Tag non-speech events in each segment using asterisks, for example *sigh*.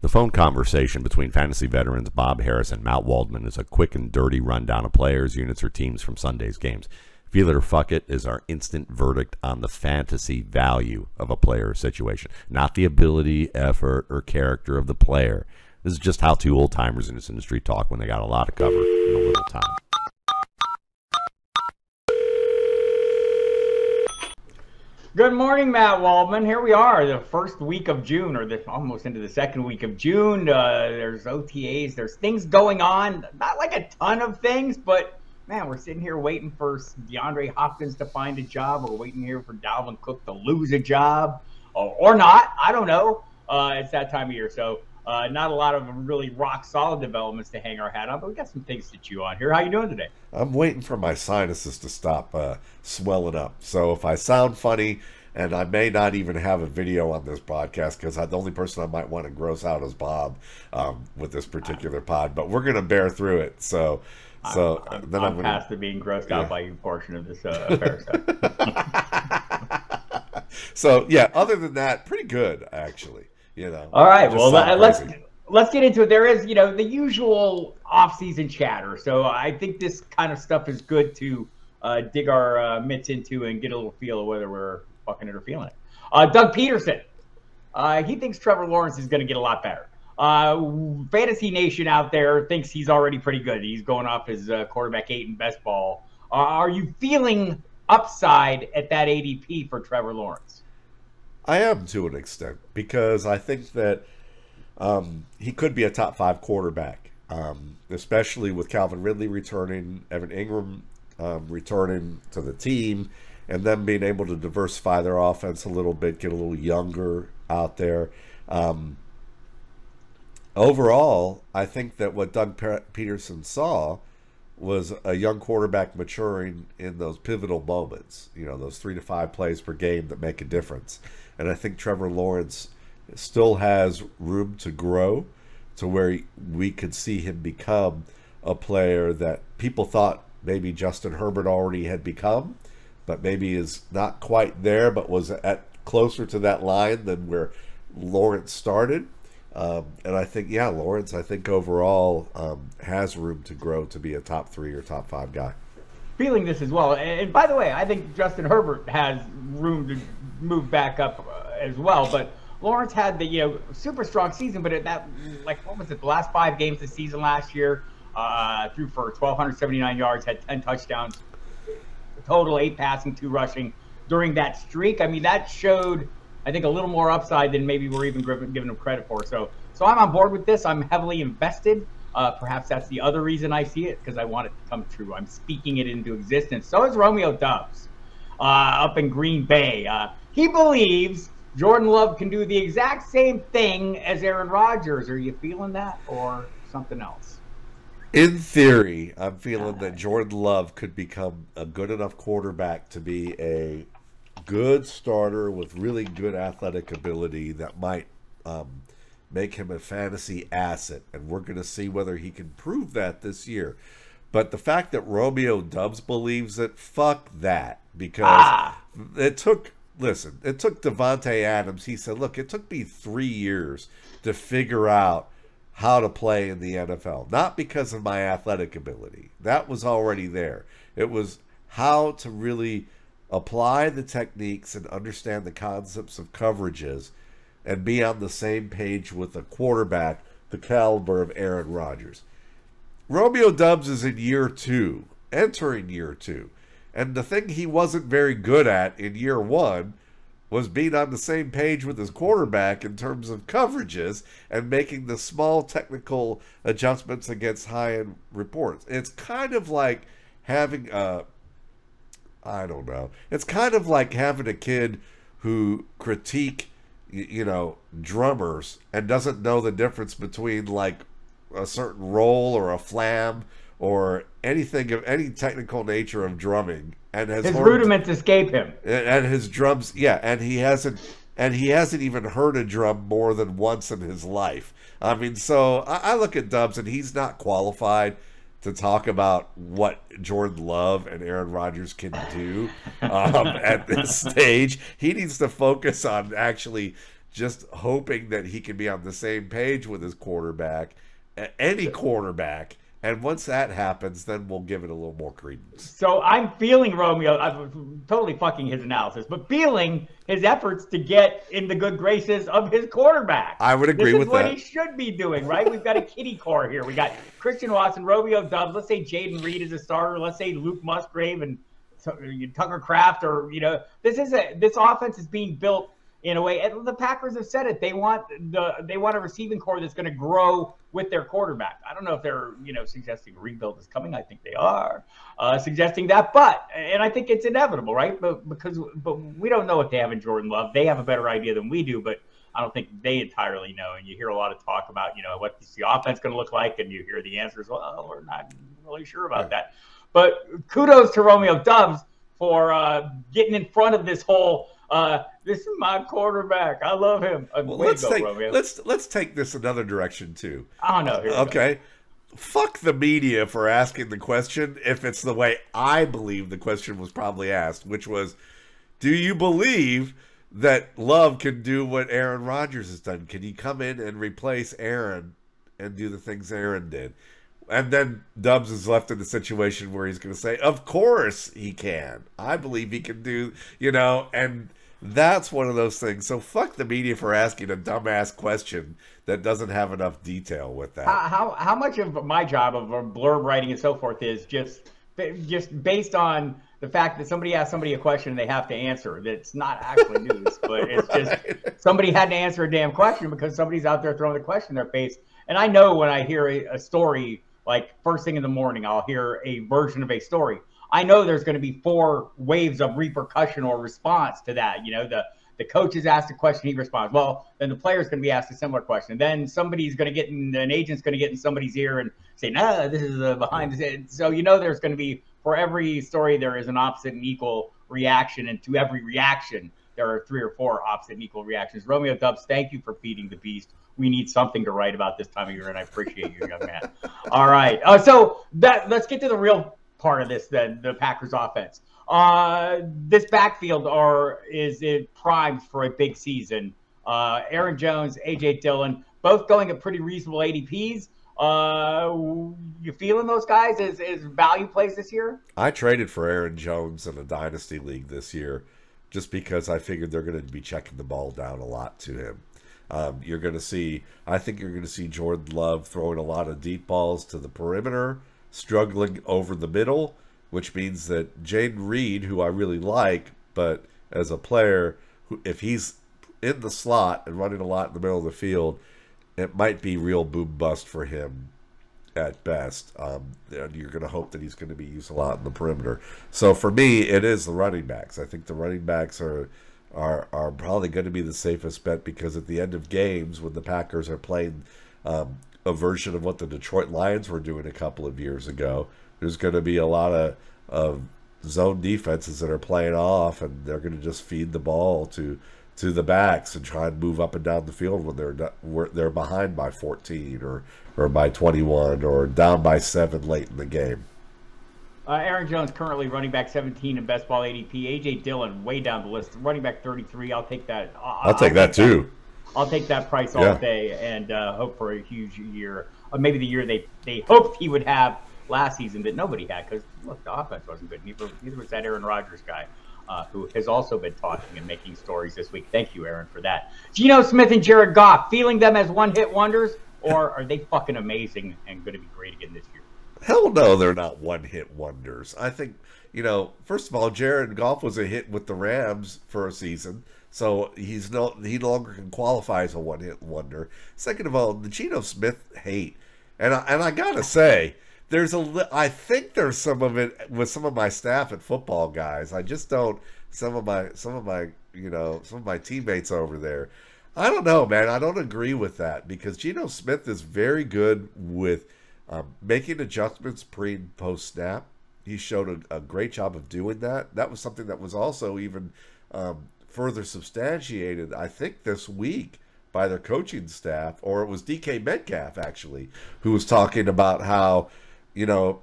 The phone conversation between fantasy veterans Bob Harris and Matt Waldman is a quick and dirty rundown of players, units, or teams from Sunday's games. Feel it or fuck it is our instant verdict on the fantasy value of a player situation, not the ability, effort, or character of the player. This is just how two old timers in this industry talk when they got a lot of cover in a little time. Good morning, Matt Waldman. Here we are, the first week of June, or the, almost into the second week of June. Uh, there's OTAs, there's things going on. Not like a ton of things, but man, we're sitting here waiting for DeAndre Hopkins to find a job. We're waiting here for Dalvin Cook to lose a job, or, or not. I don't know. Uh, it's that time of year, so uh, not a lot of really rock solid developments to hang our hat on, but we got some things to chew on here. How you doing today? I'm waiting for my sinuses to stop uh, swelling up. So if I sound funny, and I may not even have a video on this podcast because the only person I might want to gross out is Bob um, with this particular pod. But we're gonna bear through it. So, so I'm, then I'm, I'm gonna, past the being grossed yeah. out by you portion of this uh, *laughs* so yeah, other than that, pretty good actually. You know. All right. Well, let's let's get into it. There is, you know, the usual off-season chatter. So I think this kind of stuff is good to uh, dig our uh, mitts into and get a little feel of whether we're fucking it or feeling it. Uh, Doug Pederson, Uh, he thinks Trevor Lawrence is going to get a lot better. Uh, Fantasy Nation out there thinks he's already pretty good. He's going off his uh, quarterback eight in best ball. are you feeling upside at that ADP for Trevor Lawrence? I am to an extent because I think that um, he could be a top five quarterback, um, especially with Calvin Ridley returning, Evan Engram um, returning to the team, and them being able to diversify their offense a little bit, get a little younger out there. Um, overall, I think that what Doug Pederson saw was a young quarterback maturing in those pivotal moments, you know, those three to five plays per game that make a difference. And I think Trevor Lawrence still has room to grow to where we could see him become a player that people thought maybe Justin Herbert already had become, but maybe is not quite there, but was at closer to that line than where Lawrence started. Um, and I think, yeah, Lawrence, I think overall um, has room to grow to be a top three or top five guy feeling this as well. And by the way, I think Justin Herbert has room to move back up uh, as well. But Lawrence had the you know super strong season, but at that like what was it? The last five games of the season last year, uh, threw for 1,279 yards, had 10 touchdowns, total eight passing, two rushing during that streak. I mean that showed. I think a little more upside than maybe we're even giving him credit for. So, so I'm on board with this. I'm heavily invested. Uh, perhaps that's the other reason I see it because I want it to come true. I'm speaking it into existence. So is Romeo Doubs uh, up in Green Bay. Uh, he believes Jordan Love can do the exact same thing as Aaron Rodgers. Are you feeling that or something else? In theory, I'm feeling that Jordan Love could become a good enough quarterback to be a good starter with really good athletic ability that might um, make him a fantasy asset, and we're going to see whether he can prove that this year. But the fact that Romeo Doubs believes it, fuck that, because ah. it took. Listen, it took Davante Adams. He said, "Look, it took me three years to figure out how to play in the NFL. Not because of my athletic ability; that was already there. It was how to really." Apply the techniques and understand the concepts of coverages and be on the same page with a quarterback the caliber of Aaron Rodgers. Romeo Doubs is in year two, entering year two. And the thing he wasn't very good at in year one was being on the same page with his quarterback in terms of coverages and making the small technical adjustments against high end reports. It's kind of like having a, I don't know, it's kind of like having a kid who critique you know drummers and doesn't know the difference between like a certain roll or a flam or anything of any technical nature of drumming and has his rudiments escape him. And his drums yeah and he hasn't and he hasn't even heard a drum more than once in his life. I mean so i, I look at Doubs and he's not qualified to talk about what Jordan Love and Aaron Rodgers can do um, *laughs* at this stage. He needs to focus on actually just hoping that he can be on the same page with his quarterback, any quarterback. And once that happens, then we'll give it a little more credence. So I'm feeling Romeo. I'm totally fucking his analysis, but feeling his efforts to get in the good graces of his quarterback. I would agree this with is what he should be doing, right? We've got a kitty core here. We got Christian Watson, Romeo Doubs. Let's say Jayden Reed is a starter. Let's say Luke Musgrave and Tucker Kraft, or you know, this is a this offense is being built in a way. And the Packers have said it. They want the they want a receiving corps that's going to grow with their quarterback. I don't know if they're you know suggesting a rebuild is coming. I think they are uh, suggesting that, but and I think it's inevitable, right? But because but we don't know what they have in Jordan Love. They have a better idea than we do, but. I don't think they entirely know. And you hear a lot of talk about, you know, what the offense is going to look like, and you hear the answers. Well, we're not really sure about right. that. But kudos to Romeo Doubs for uh, getting in front of this whole uh, this is my quarterback. I love him. Uh, well, let's go, take Romeo. let's let's take this another direction too. Oh no. okay. Fuck the media for asking the question if it's the way I believe the question was probably asked, which was, "Do you believe that Love can do what Aaron Rodgers has done? Can he come in and replace Aaron and do the things Aaron did?" And then Doubs is left in the situation where he's going to say, "Of course he can. I believe he can do." You know, and that's one of those things. So fuck the media for asking a dumbass question that doesn't have enough detail with that. How how, how much of my job of blurb writing and so forth is just just based on the fact that somebody asked somebody a question and they have to answer. That's not actually news, *laughs* but it's right. just somebody had to answer a damn question because somebody's out there throwing the question in their face. And I know when I hear a, a story like first thing in the morning, I'll hear a version of a story. I know there's going to be four waves of repercussion or response to that. You know, the the coach is asked a question, he responds. Well, then the player is going to be asked a similar question. Then somebody's going to get in, an agent's going to get in somebody's ear and say, "No, this is a behind the scenes." So you know, there's going to be for every story there is an opposite and equal reaction, and to every reaction there are three or four opposite and equal reactions. Romeo Doubs, thank you for feeding the beast. We need something to write about this time of year, and I appreciate you, young man. All right, uh, so that let's get to the real part of this than the Packers offense. Uh, this backfield are is primed for a big season. Uh, Aaron Jones, AJ Dillon, both going at pretty reasonable ADPs. Uh, you feeling those guys as, as value plays this year? I traded for Aaron Jones in a dynasty league this year, just because I figured they're going to be checking the ball down a lot to him. Um, you're going to see, I think you're going to see Jordan Love throwing a lot of deep balls to the perimeter struggling over the middle, which means that Jayden Reed, who I really like, but as a player, if he's in the slot and running a lot in the middle of the field, it might be real boom bust for him at best. Um, and you're going to hope that he's going to be used a lot in the perimeter. So for me, it is the running backs. I think the running backs are are are probably going to be the safest bet because at the end of games when the Packers are playing um, a version of what the Detroit Lions were doing a couple of years ago. There's going to be a lot of, of zone defenses that are playing off, and they're going to just feed the ball to to the backs and try and move up and down the field when they're they're behind by 14 or or by 21 or down by seven late in the game. Uh, Aaron Jones currently running back 17 in best ball ADP. AJ Dillon way down the list, running back 33. I'll take that. I'll, I'll take that too. That. I'll take that price all yeah. day and uh, hope for a huge year. Or maybe the year they, they hoped he would have last season that nobody had because, look, the offense wasn't good. Neither, neither was that Aaron Rodgers guy. Uh, who has also been talking and making stories this week. Thank you, Aaron, for that. Geno Smith and Jared Goff, feeling them as one hit wonders, or are they fucking amazing and going to be great again this year? Hell no, they're not one hit wonders. I think, you know, first of all, Jared Goff was a hit with the Rams for a season. So he's no he no longer can qualify as a one hit wonder. Second of all, the Geno Smith hate, and I, and I gotta say, there's a I think there's some of it with some of my staff at football guys. I just don't some of my some of my you know some of my teammates over there. I don't know, man. I don't agree with that because Geno Smith is very good with um, making adjustments pre and post snap. He showed a, a, great job of doing that. That was something that was also even um, further substantiated, I think, this week by their coaching staff, or it was DK Metcalf actually, who was talking about how, you know,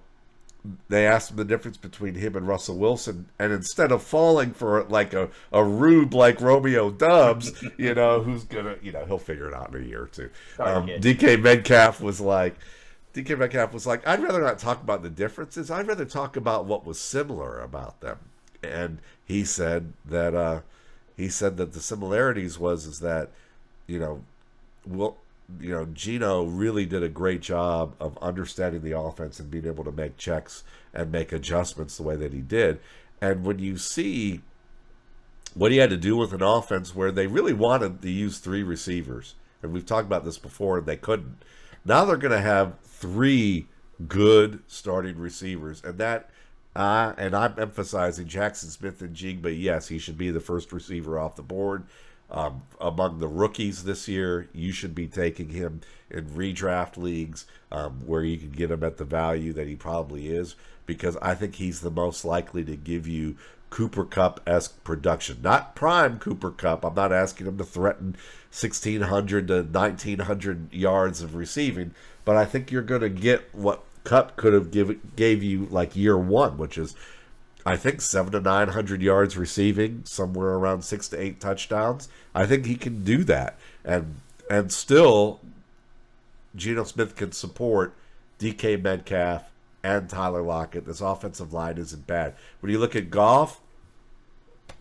they asked him the difference between him and Russell Wilson, and instead of falling for like a, a rube like Romeo Doubs, *laughs* you know, who's gonna, you know, he'll figure it out in a year or two. Um. DK Metcalf was like, DK Metcalf was like, I'd rather not talk about the differences. I'd rather talk about what was similar about them. And he said that uh, he said that the similarities was is that, you know, well, you know, Geno really did a great job of understanding the offense and being able to make checks and make adjustments the way that he did. And when you see what he had to do with an offense where they really wanted to use three receivers, and we've talked about this before, and they couldn't. Now they're going to have three good starting receivers, and that. Uh, and I'm emphasizing Jaxon Smith-Njigba. Yes, he should be the first receiver off the board. Um, among the rookies this year, you should be taking him in redraft leagues um, where you can get him at the value that he probably is, because I think he's the most likely to give you Cooper Kupp esque production. Not prime Cooper Kupp. I'm not asking him to threaten 1,600 to 1,900 yards of receiving, but I think you're going to get what Kupp could have give, gave you like year one, which is I think seven to nine hundred yards receiving, somewhere around six to eight touchdowns. I think he can do that, and and still, Geno Smith can support DK Metcalf and Tyler Lockett. This offensive line isn't bad. When you look at Goff,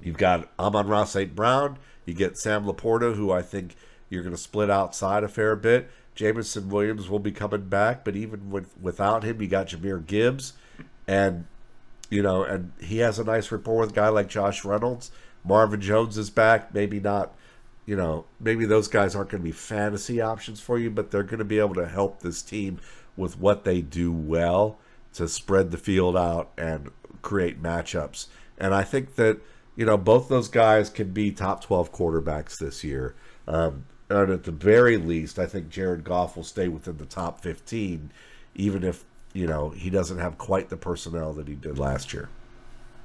you've got Amon-Ra St. Brown. You get Sam LaPorta, who I think you're going to split outside a fair bit. Jameson Williams will be coming back, but even with without him, you got Jahmyr Gibbs, and you know, and he has a nice rapport with a guy like Josh Reynolds. Marvin Jones is back. Maybe not, you know, maybe those guys aren't going to be fantasy options for you, but they're going to be able to help this team with what they do well to spread the field out and create matchups. And I think that, you know, both those guys can be top 12 quarterbacks this year. Um, and at the very least, I think Jared Goff will stay within the top 15, even if you know he doesn't have quite the personnel that he did last year.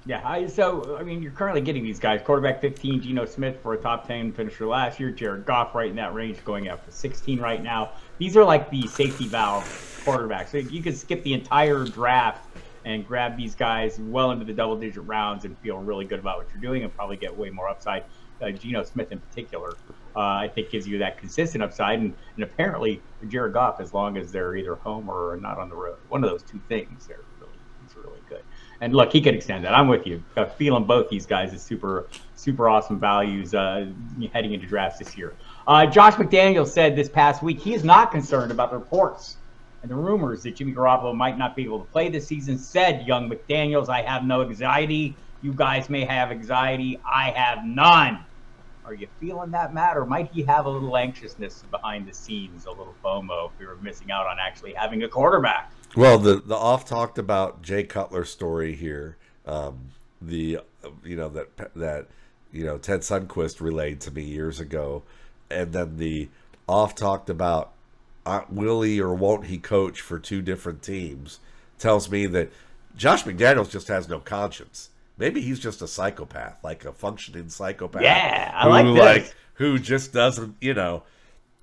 Yeah, I, so I mean, you're currently getting these guys: quarterback 15, Geno Smith for a top 10 finisher last year, Jared Goff right in that range, going up to 16 right now. These are like the safety valve quarterbacks. So you could skip the entire draft and grab these guys well into the double-digit rounds and feel really good about what you're doing, and probably get way more upside. Uh, Geno Smith in particular, uh, I think gives you that consistent upside, and, and apparently Jared Goff, as long as they're either home or not on the road, one of those two things, they're really, he's really good. And look, he could extend that. I'm with you. Uh, feeling both these guys is super, super awesome values uh, heading into drafts this year. Uh, Josh McDaniel said this past week he is not concerned about the reports and the rumors that Jimmy Garoppolo might not be able to play this season. Said young McDaniels, "I have no anxiety. You guys may have anxiety. I have none." Are you feeling that, Matt, or might he have a little anxiousness behind the scenes, a little FOMO if we were missing out on actually having a quarterback? Well, the the off talked about Jay Cutler story here. Um, the you know that that you know Ted Sundquist relayed to me years ago, and then the off talked about uh, will he or won't he coach for two different teams tells me that Josh McDaniels just has no conscience. Maybe he's just a psychopath, like a functioning psychopath. Yeah, I who, like this. like who just doesn't, you know,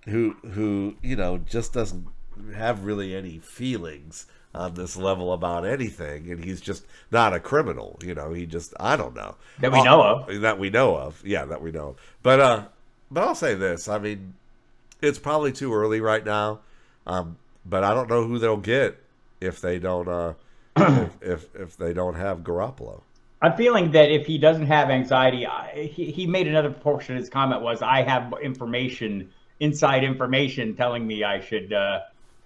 who who you know just doesn't have really any feelings on this level about anything, and he's just not a criminal. You know, he just I don't know That we know of. that we know of. Yeah, that we know. Of. But uh, but I'll say this. I mean, it's probably too early right now. Um, but I don't know who they'll get if they don't uh, if, *clears throat* if if they don't have Garoppolo. I'm feeling that if he doesn't have anxiety, I, he, he made another portion of his comment was, I have information, inside information telling me I should, uh,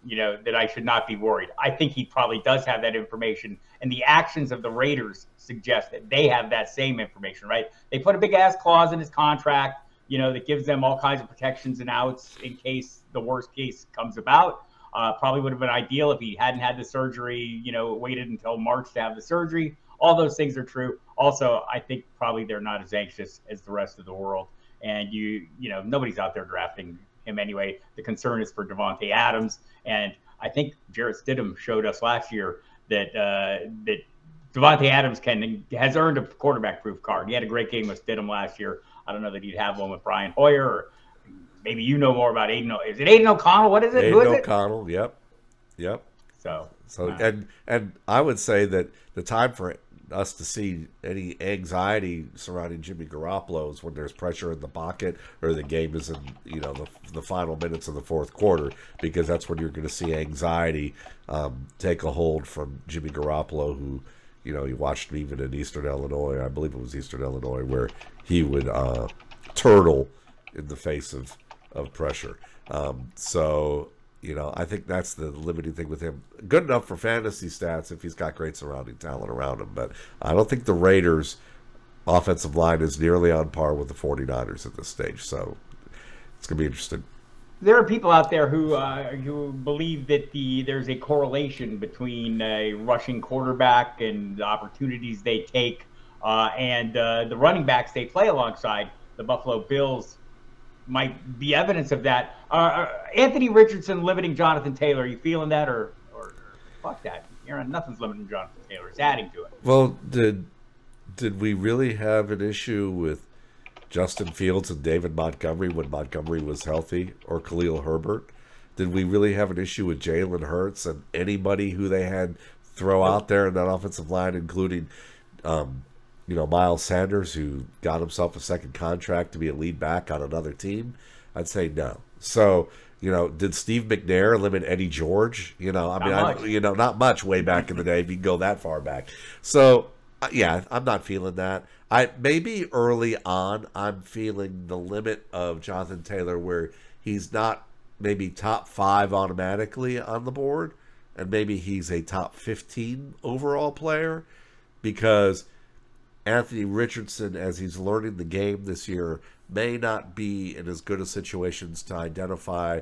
you know, that I should not be worried. I think he probably does have that information. And the actions of the Raiders suggest that they have that same information, right? They put a big ass clause in his contract, you know, that gives them all kinds of protections and outs in case the worst case comes about. Uh, probably would have been ideal if he hadn't had the surgery, you know, waited until March to have the surgery. All those things are true. Also, I think probably they're not as anxious as the rest of the world. And you, you know, nobody's out there drafting him anyway. The concern is for Davante Adams, and I think Jarrett Stidham showed us last year that uh, that Davante Adams can has earned a quarterback-proof card. He had a great game with Stidham last year. I don't know that he'd have one with Brian Hoyer, or maybe you know more about Aidan. O- Is it Aidan O'Connell? What is it? Who Aidan is it? O'Connell. Yep. Yep. So, So uh, and and I would say that the time for us to see any anxiety surrounding Jimmy Garoppolo is when there's pressure in the pocket or the game is in you know the, the final minutes of the fourth quarter because that's when you're going to see anxiety um, take a hold from Jimmy Garoppolo who you know you watched even in Eastern Illinois I believe it was Eastern Illinois where he would uh, turtle in the face of of pressure. Um, so you know, I think that's the limiting thing with him. Good enough for fantasy stats if he's got great surrounding talent around him, but I don't think the Raiders' offensive line is nearly on par with the 49ers at this stage. So it's going to be interesting. there are people out there who uh, who believe that the there's a correlation between a rushing quarterback and the opportunities they take uh, and uh, the running backs they play alongside. The Buffalo Bills might be evidence of that. Uh, uh, Anthony Richardson limiting Jonathan Taylor. Are you feeling that, or, or, or fuck that? You're nothing's limiting Jonathan Taylor. It's adding to it. Well, did did we really have an issue with Justin Fields and David Montgomery when Montgomery was healthy, or Khalil Herbert? Did we really have an issue with Jalen Hurts and anybody who they had throw out there in that offensive line, including, um, you know, Miles Sanders, who got himself a second contract to be a lead back on another team? I'd say no. So, you know, did Steve McNair limit Eddie George? You know, I Not mean, I, you know, not much way back in the day if you can go that far back. So, uh, yeah, I'm not feeling that. I maybe early on I'm feeling the limit of Jonathan Taylor where he's not maybe top 5 automatically on the board and maybe he's a top 15 overall player because Anthony Richardson, as he's learning the game this year, may not be in as good of situations to identify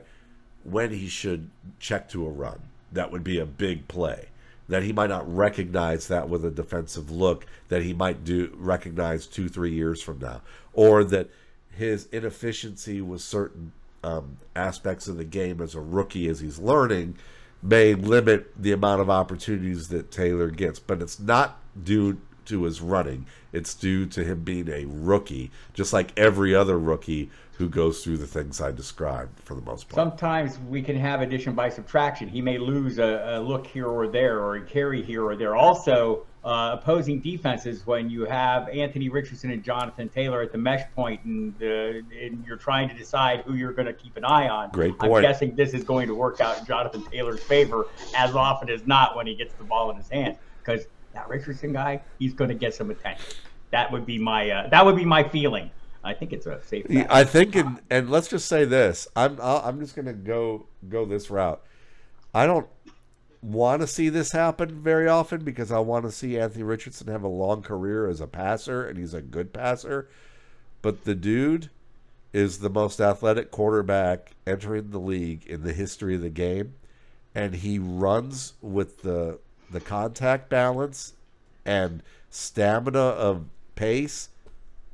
when he should check to a run. That would be a big play. That he might not recognize that with a defensive look that he might do recognize two, three years from now. Or that his inefficiency with certain um, aspects of the game as a rookie as he's learning may limit the amount of opportunities that Taylor gets. But it's not due to his running. It's due to him being a rookie, just like every other rookie who goes through the things I described for the most part. Sometimes we can have addition by subtraction. He may lose a, a look here or there, or a carry here or there. Also, uh, opposing defenses when you have Anthony Richardson and Jonathan Taylor at the mesh point, and, uh, and you're trying to decide who you're going to keep an eye on. Great point. I'm guessing this is going to work out in Jonathan Taylor's favor as often as not when he gets the ball in his hands, because that Richardson guy, he's going to get some attention. That would be my uh, that would be my feeling. I think it's a safe. Bet. I think, and, and let's just say this: I'm I'll, I'm just gonna go go this route. I don't want to see this happen very often because I want to see Anthony Richardson have a long career as a passer, and he's a good passer. But the dude is the most athletic quarterback entering the league in the history of the game, and he runs with the the contact balance and stamina of pace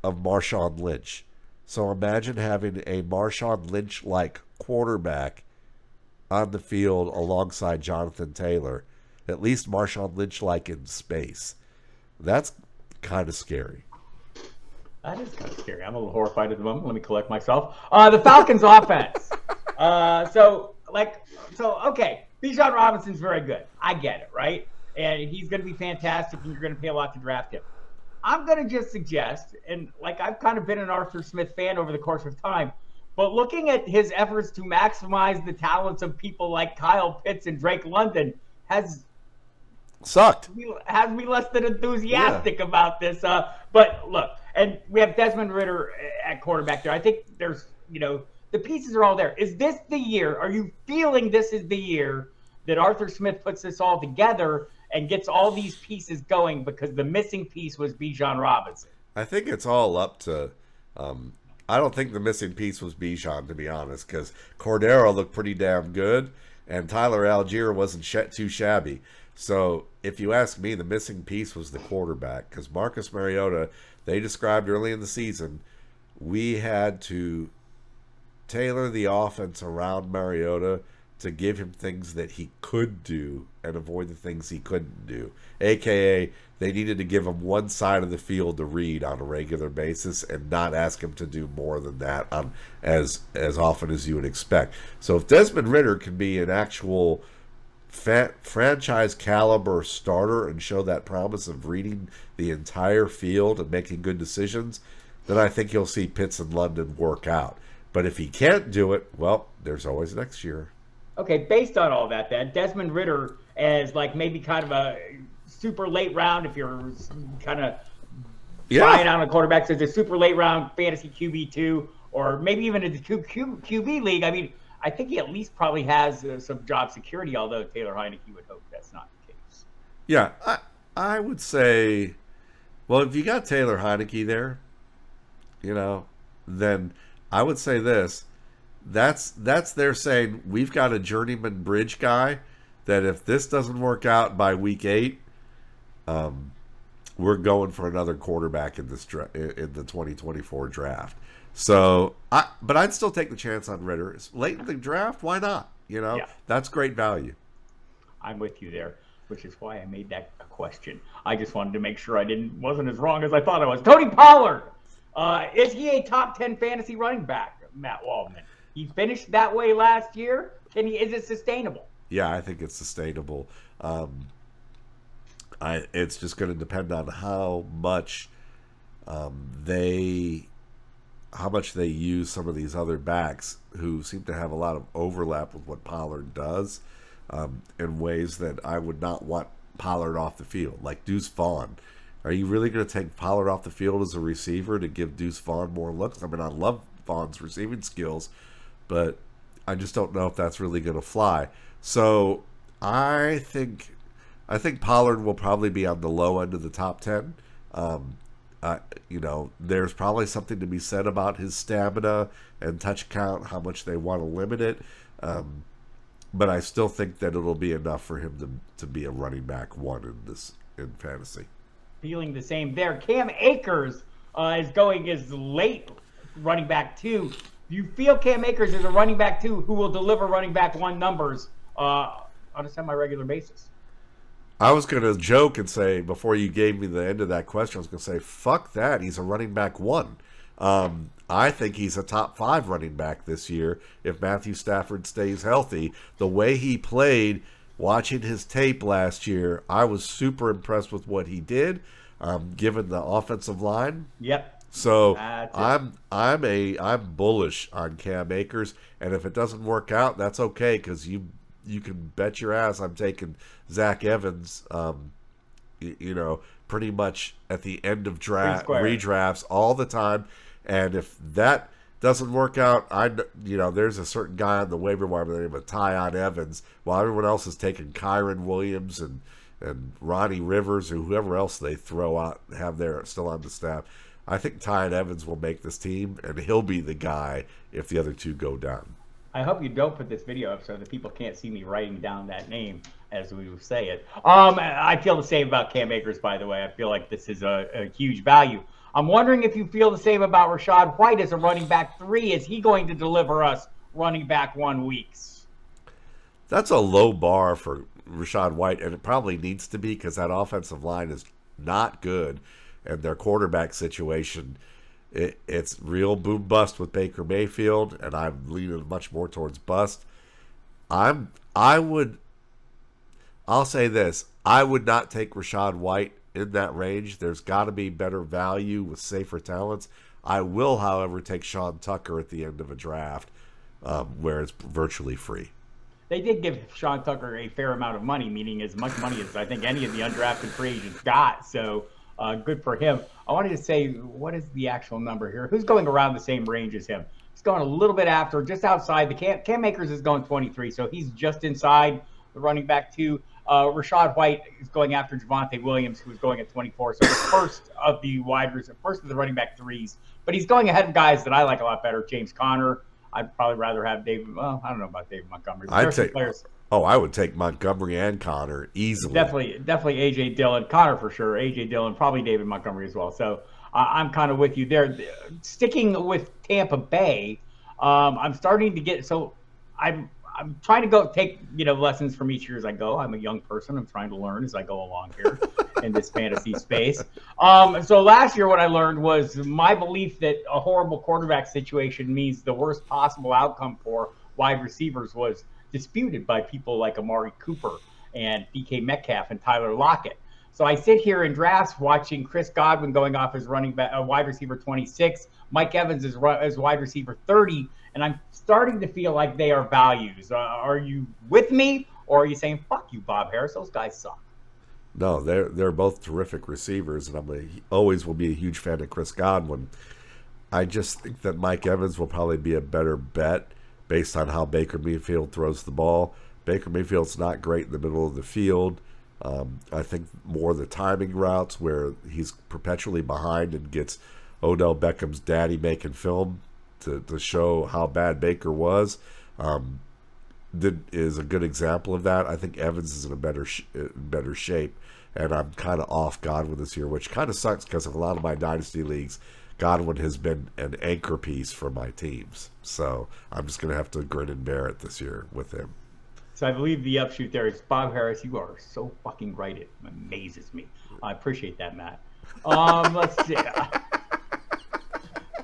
of Marshawn Lynch. So imagine having a Marshawn Lynch like quarterback on the field alongside Jonathan Taylor. At least Marshawn Lynch like in space. That's kind of scary. That is kind of scary. I'm a little horrified at the moment. Let me collect myself. Uh, the Falcons' *laughs* offense. Uh, so, like, so okay, Bijan Robinson's very good. I get it, right? And he's going to be fantastic, and you're going to pay a lot to draft him. I'm going to just suggest, and like I've kind of been an Arthur Smith fan over the course of time, but looking at his efforts to maximize the talents of people like Kyle Pitts and Drake London has Sucked. has me less than enthusiastic about this. Uh, but look, and we have Desmond Ridder at quarterback there. I think there's, you know, the pieces are all there. Is this the year? Are you feeling this is the year that Arthur Smith puts this all together and gets all these pieces going? Because the missing piece was Bijan Robinson. I think it's all up to. Um, I don't think the missing piece was Bijan, to be honest, because Cordero looked pretty damn good, and Tyler Allgeier wasn't sh- too shabby. So, if you ask me, the missing piece was the quarterback, because Marcus Mariota, they described early in the season, we had to tailor the offense around Mariota to give him things that he could do and avoid the things he couldn't do. AKA, they needed to give him one side of the field to read on a regular basis and not ask him to do more than that on as as often as you would expect. So if Desmond Ridder can be an actual fa- franchise caliber starter and show that promise of reading the entire field and making good decisions, then I think you'll see Pitts and London work out. But if he can't do it, well, there's always next year. Okay, based on all that, then Desmond Ridder as like maybe kind of a super late round if you're kind of Yeah. buying on a quarterback. So it's a super late round fantasy QB two, or maybe even a Q, Q, QB league. I mean, I think he at least probably has uh, some job security. Although Taylor Heinicke would hope that's not the case. Yeah, I I would say, well, if you got Taylor Heinicke there, you know, then I would say this. That's that's their saying we've got a journeyman bridge guy that if this doesn't work out by week eight, um, we're going for another quarterback in this dra- in the 2024 draft. So I, but I'd still take the chance on Ridder. Late in the draft, why not? You know, Yeah. that's great value. I'm with you there, which is why I made that a question. I just wanted to make sure I didn't wasn't as wrong as I thought I was. Tony Pollard, uh, is he a top ten fantasy running back? Matt Waldman. He finished that way last year. Can he? Is it sustainable? Yeah, I think it's sustainable. Um, I it's just going to depend on how much um, they how much they use some of these other backs who seem to have a lot of overlap with what Pollard does um, in ways that I would not want Pollard off the field, like Deuce Vaughn. Are you really going to take Pollard off the field as a receiver to give Deuce Vaughn more looks? I mean, I love Vaughn's receiving skills, but I just don't know if that's really going to fly. So I think I think Pollard will probably be on the low end of the top ten. Um, uh, you know, there's probably something to be said about his stamina and touch count, how much they want to limit it. Um, but I still think that it'll be enough for him to to be a running back one in this in fantasy. Feeling the same there. Cam Akers uh, is going as late running back two. Do you feel Cam Akers is a running back two who will deliver running back one numbers uh, on a semi-regular basis? I was going to joke and say before you gave me the end of that question, I was going to say, "Fuck that! He's a running back one." Um, I think he's a top five running back this year if Matthew Stafford stays healthy. The way he played, watching his tape last year, I was super impressed with what he did. Um, given the offensive line, Yep. So I'm I'm a I'm bullish on Cam Akers, and if it doesn't work out, that's okay because you you can bet your ass I'm taking Zach Evans. Um, you, you know, pretty much at the end of draft redrafts all the time, and if that doesn't work out, I you know there's a certain guy on the waiver wire by the name of Tyon Evans, while everyone else is taking Kyren Williams and and Ronnie Rivers or whoever else they throw out have there still on the staff. I think Tyon Evans will make this team, and he'll be the guy if the other two go down. I hope you don't put this video up so that people can't see me writing down that name as we say it. Um, I feel the same about Cam Akers, by the way. I feel like this is a, a huge value. I'm wondering if you feel the same about Rachaad White as a running back three. Is he going to deliver us running back one weeks? That's a low bar for Rachaad White, and it probably needs to be because that offensive line is not good, and their quarterback situation. It, it's real boom bust with Baker Mayfield, and I'm leaning much more towards bust. I'm I would I'll say this. I would not take Rachaad White in that range. There's got to be better value with safer talents. I will, however, take Sean Tucker at the end of a draft um, where it's virtually free. They did give Sean Tucker a fair amount of money, meaning as much money as I think any of the undrafted free agents got. So uh, good for him. I wanted to say, what is the actual number here? Who's going around the same range as him? He's going a little bit after, just outside. The Cam, Cam Akers is going 23, so he's just inside the running back two. Uh, Rachaad White is going after Javonte Williams, who's going at 24. So the first of the wide receivers, first of the running back threes, but he's going ahead of guys that I like a lot better. James Conner. I'd probably rather have David. Well, I don't know about David Montgomery. I'd take- players. Oh, I would take Montgomery and Conner easily. Definitely, definitely AJ Dillon, Conner for sure. AJ Dillon, probably David Montgomery as well. So uh, I'm kind of with you there. Sticking with Tampa Bay, um, I'm starting to get so I'm I'm trying to go take you know lessons from each year as I go. I'm a young person. I'm trying to learn as I go along here *laughs* in this fantasy space. Um, so last year, what I learned was my belief that a horrible quarterback situation means the worst possible outcome for wide receivers was disputed by people like Amari Cooper and DK Metcalf and Tyler Lockett. So I sit here in drafts watching Chris Godwin going off as running back, uh, wide receiver 26, Mike Evans is as wide receiver 30, and I'm starting to feel like they are values. Uh, are you with me, or are you saying "fuck you, Bob Harris"? Those guys suck. No, they're they're both terrific receivers, and I'm a, always will be a huge fan of Chris Godwin. I just think that Mike Evans will probably be a better bet based on how Baker Mayfield throws the ball. Baker Mayfield's not great in the middle of the field. Um, I think more the timing routes where he's perpetually behind and gets Odell Beckham's daddy making film to, to show how bad Baker was um, is a good example of that. I think Evans is in a better sh- better shape, and I'm kind of off Godwin this year, which kind of sucks because of a lot of my dynasty leagues. Godwin has been an anchor piece for my teams, so I'm just going to have to grin and bear it this year with him. So I believe the upshoot there is Bob Harris. You are so fucking right. It amazes me. I appreciate that, Matt. Um, *laughs* let's see.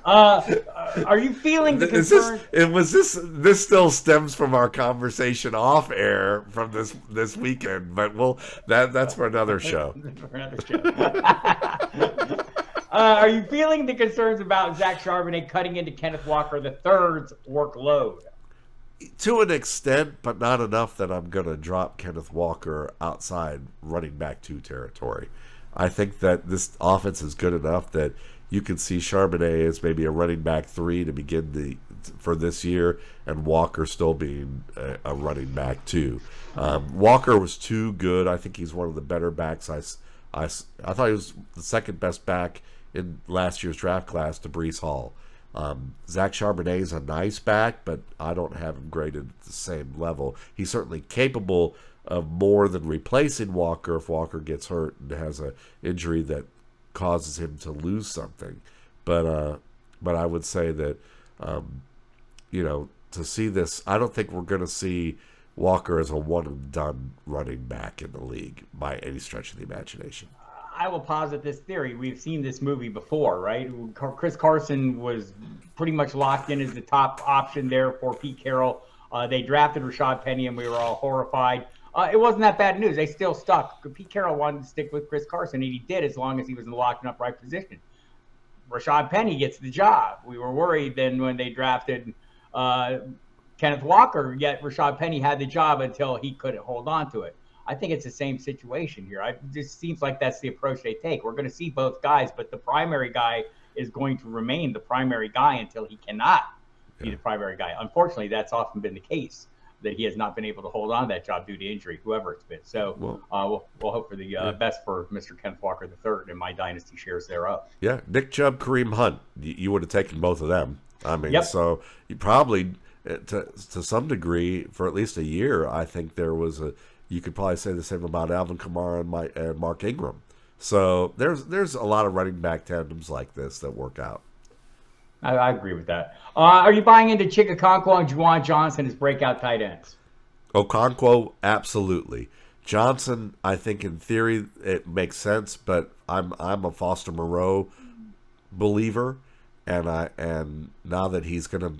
Uh, are you feeling the concern? This, it was this. This still stems from our conversation off air from this this weekend, but we'll that that's for another show. *laughs* for another show. *laughs* uh, are you feeling the concerns about Zach Charbonnet cutting into Kenneth Walker the third's workload? To an extent, but not enough that I'm going to drop Kenneth Walker outside running back two territory. I think that this offense is good enough that you can see Charbonnet as maybe a running back three to begin the for this year, and Walker still being a, a running back two. Um, Walker was too good. I think he's one of the better backs. I, I, I thought he was the second best back in last year's draft class to Breece Hall. Um, Zach Charbonnet is a nice back, but I don't have him graded at the same level. He's certainly capable of more than replacing Walker if Walker gets hurt and has an injury that causes him to lose something. But uh, but I would say that um, you know to see this, I don't think we're going to see Walker as a one and done running back in the league by any stretch of the imagination. I will posit this theory. We've seen this movie before, right? Chris Carson was pretty much locked in as the top option there for Pete Carroll. Uh, they drafted Rashaad Penny, and we were all horrified. Uh, it wasn't that bad news. They still stuck. Pete Carroll wanted to stick with Chris Carson, and he did as long as he was in the locked and upright position. Rashaad Penny gets the job. We were worried then when they drafted uh, Kenneth Walker, yet Rashaad Penny had the job until he couldn't hold on to it. I think it's the same situation here. I, it just seems like that's the approach they take. We're going to see both guys, but the primary guy is going to remain the primary guy until he cannot be the primary guy. Unfortunately, that's often been the case that he has not been able to hold on to that job due to injury, whoever it's been. So well, uh, we'll, we'll hope for the uh, yeah. best for Mr. Kenneth Walker III and my dynasty shares thereof. Yeah, Nick Chubb, Kareem Hunt, you, you would have taken both of them. I mean, yep. so you probably uh, to to some degree for at least a year. I think there was a you could probably say the same about Alvin Kamara and, my, and Mark Ingram. So there's there's a lot of running back tandems like this that work out. I, I agree with that. Uh, are you buying into Chig Okonkwo and Juwan Johnson as breakout tight ends? Okonkwo, absolutely. Johnson, I think in theory it makes sense, but I'm I'm a Foster Moreau believer, and I and now that he's going to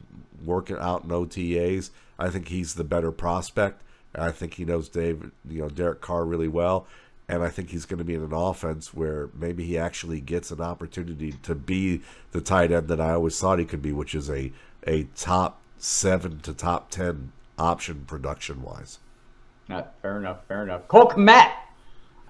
work it out in OTAs, I think he's the better prospect. I think he knows Dave, you know, Derek Carr really well, and I think he's going to be in an offense where maybe he actually gets an opportunity to be the tight end that I always thought he could be, which is a a top seven to top ten option production wise. Not fair enough. Fair enough. Cole Kmet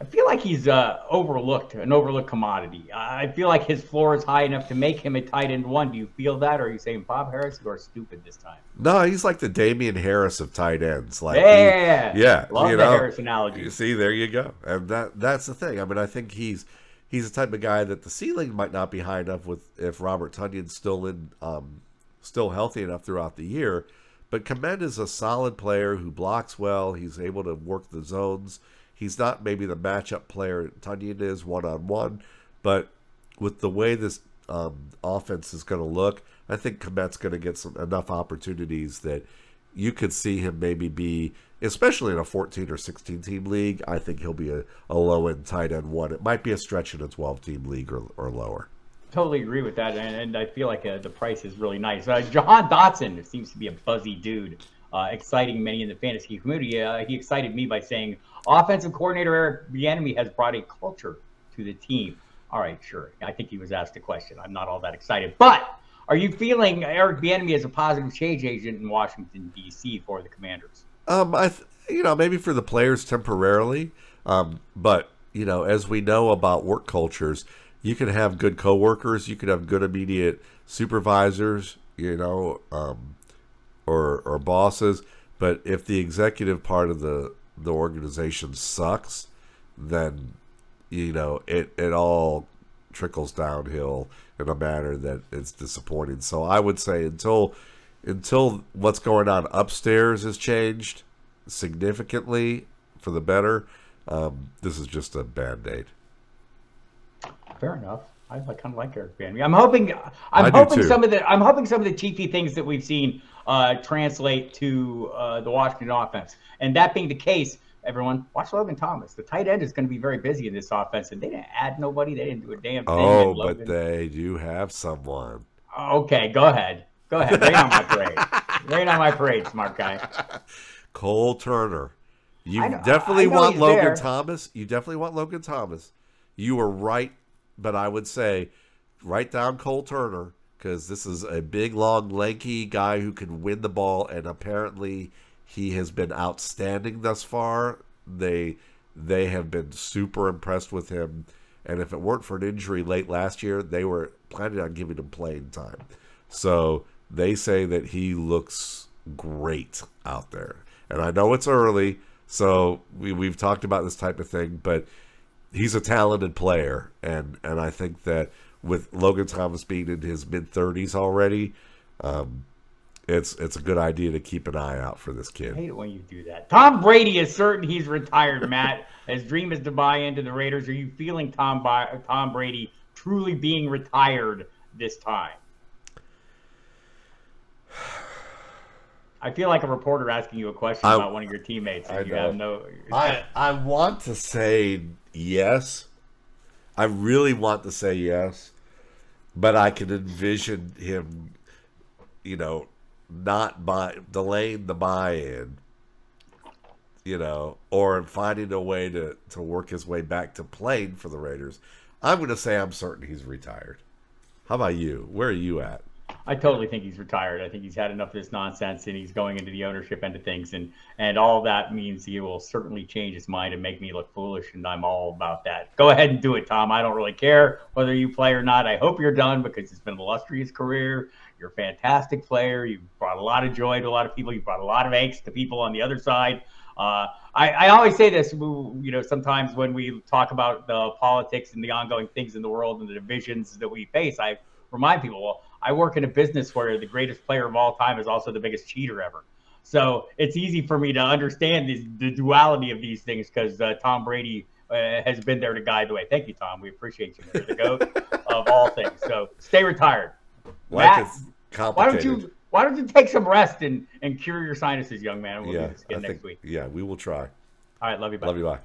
I feel like he's uh, overlooked, an overlooked commodity. I feel like his floor is high enough to make him a tight end one. Do you feel that, or are you saying Bob Harris, you are stupid this time? No, he's like the Damien Harris of tight ends. Like, yeah, he, yeah, love you the know, Harris analogy. See, there you go, and that that's the thing. I mean, I think he's he's the type of guy that the ceiling might not be high enough with if Robert Tonyan's still in, um, still healthy enough throughout the year. But Kmet is a solid player who blocks well. He's able to work the zones He's not maybe the matchup player Tonyan is one on one, but with the way this um, offense is going to look, I think Kmet's going to get some enough opportunities that you could see him maybe be, especially in a 14 or 16 team league. I think he'll be a, a low end tight end one. It might be a stretch in a 12 team league or, or lower. totally agree with that, and, and I feel like uh, the price is really nice. Uh, Jahan Dotson seems to be a buzzy dude, uh, exciting many in the fantasy community. Uh, he excited me by saying, "Offensive coordinator Eric Bieniemy has brought a culture to the team." All right, sure. I think he was asked a question. I'm not all that excited, but are you feeling Eric Bieniemy as a positive change agent in Washington D.C. for the Commanders? Um, I, th- you know, maybe for the players temporarily, um, but you know, as we know about work cultures, you can have good coworkers, you can have good immediate supervisors, you know, um, or or bosses. But if the executive part of the the organization sucks, then you know it it all trickles downhill in a manner that is disappointing. So I would say until until what's going on upstairs has changed significantly for the better, um, this is just a band aid. Fair enough. I, kind of like Eric Bieniemy. I'm hoping. I'm hoping too. some of the. I'm hoping some of the cheeky things that we've seen uh, translate to uh, the Washington offense. And that being the case, everyone watch Logan Thomas. The tight end is going to be very busy in this offense, and they didn't add nobody. They didn't do a damn thing. Oh, but they do have someone. Okay, go ahead. Go ahead. Rain on my parade. *laughs* Rain on my parade, smart guy. Cole Turner. You know- definitely want Logan there. Thomas. You definitely want Logan Thomas. You were right, but I would say write down Cole Turner because this is a big, long, lanky guy who can win the ball, and apparently he has been outstanding thus far. They they have been super impressed with him, and if it weren't for an injury late last year, they were planning on giving him playing time. So they say that he looks great out there. And I know it's early, so we, we've talked about this type of thing, but he's a talented player. And, and I think that with Logan Thomas being in his mid 30s already, um, it's it's a good idea to keep an eye out for this I kid. hate it when you do that. Tom Brady is certain he's retired, Matt. *laughs* His dream is to buy into the Raiders. Are you feeling Tom Bi- Tom Brady truly being retired this time? *sighs* I feel like a reporter asking you a question I- about one of your teammates. I you have no. I, I want to say yes. I really want to say yes, but I can envision him, you know, not buy delaying the buy-in, you know, or finding a way to to work his way back to playing for the Raiders. I'm going to say I'm certain he's retired. How about you? Where are you at? I totally think he's retired. I think he's had enough of this nonsense, and he's going into the ownership end of things, and and all that means he will certainly change his mind and make me look foolish, and I'm all about that. Go ahead and do it, Tom. I don't really care whether you play or not. I hope you're done because it's been an illustrious career. You're a fantastic player. You've brought a lot of joy to a lot of people. You've brought a lot of angst to people on the other side. Uh, I, I always say this, you know, sometimes when we talk about the politics and the ongoing things in the world and the divisions that we face, I remind people, well, I work in a business where the greatest player of all time is also the biggest cheater ever. So it's easy for me to understand the, the duality of these things because uh, Tom Brady uh, has been there to guide the way. Thank you, Tom. We appreciate you. You're the goat *laughs* of all things. So stay retired. Life Matt, is Why don't you Why don't you take some rest and, and cure your sinuses, young man? We'll yeah, do this again I next think, week. yeah, we will try. All right, love you. Bye. Love you. Bye.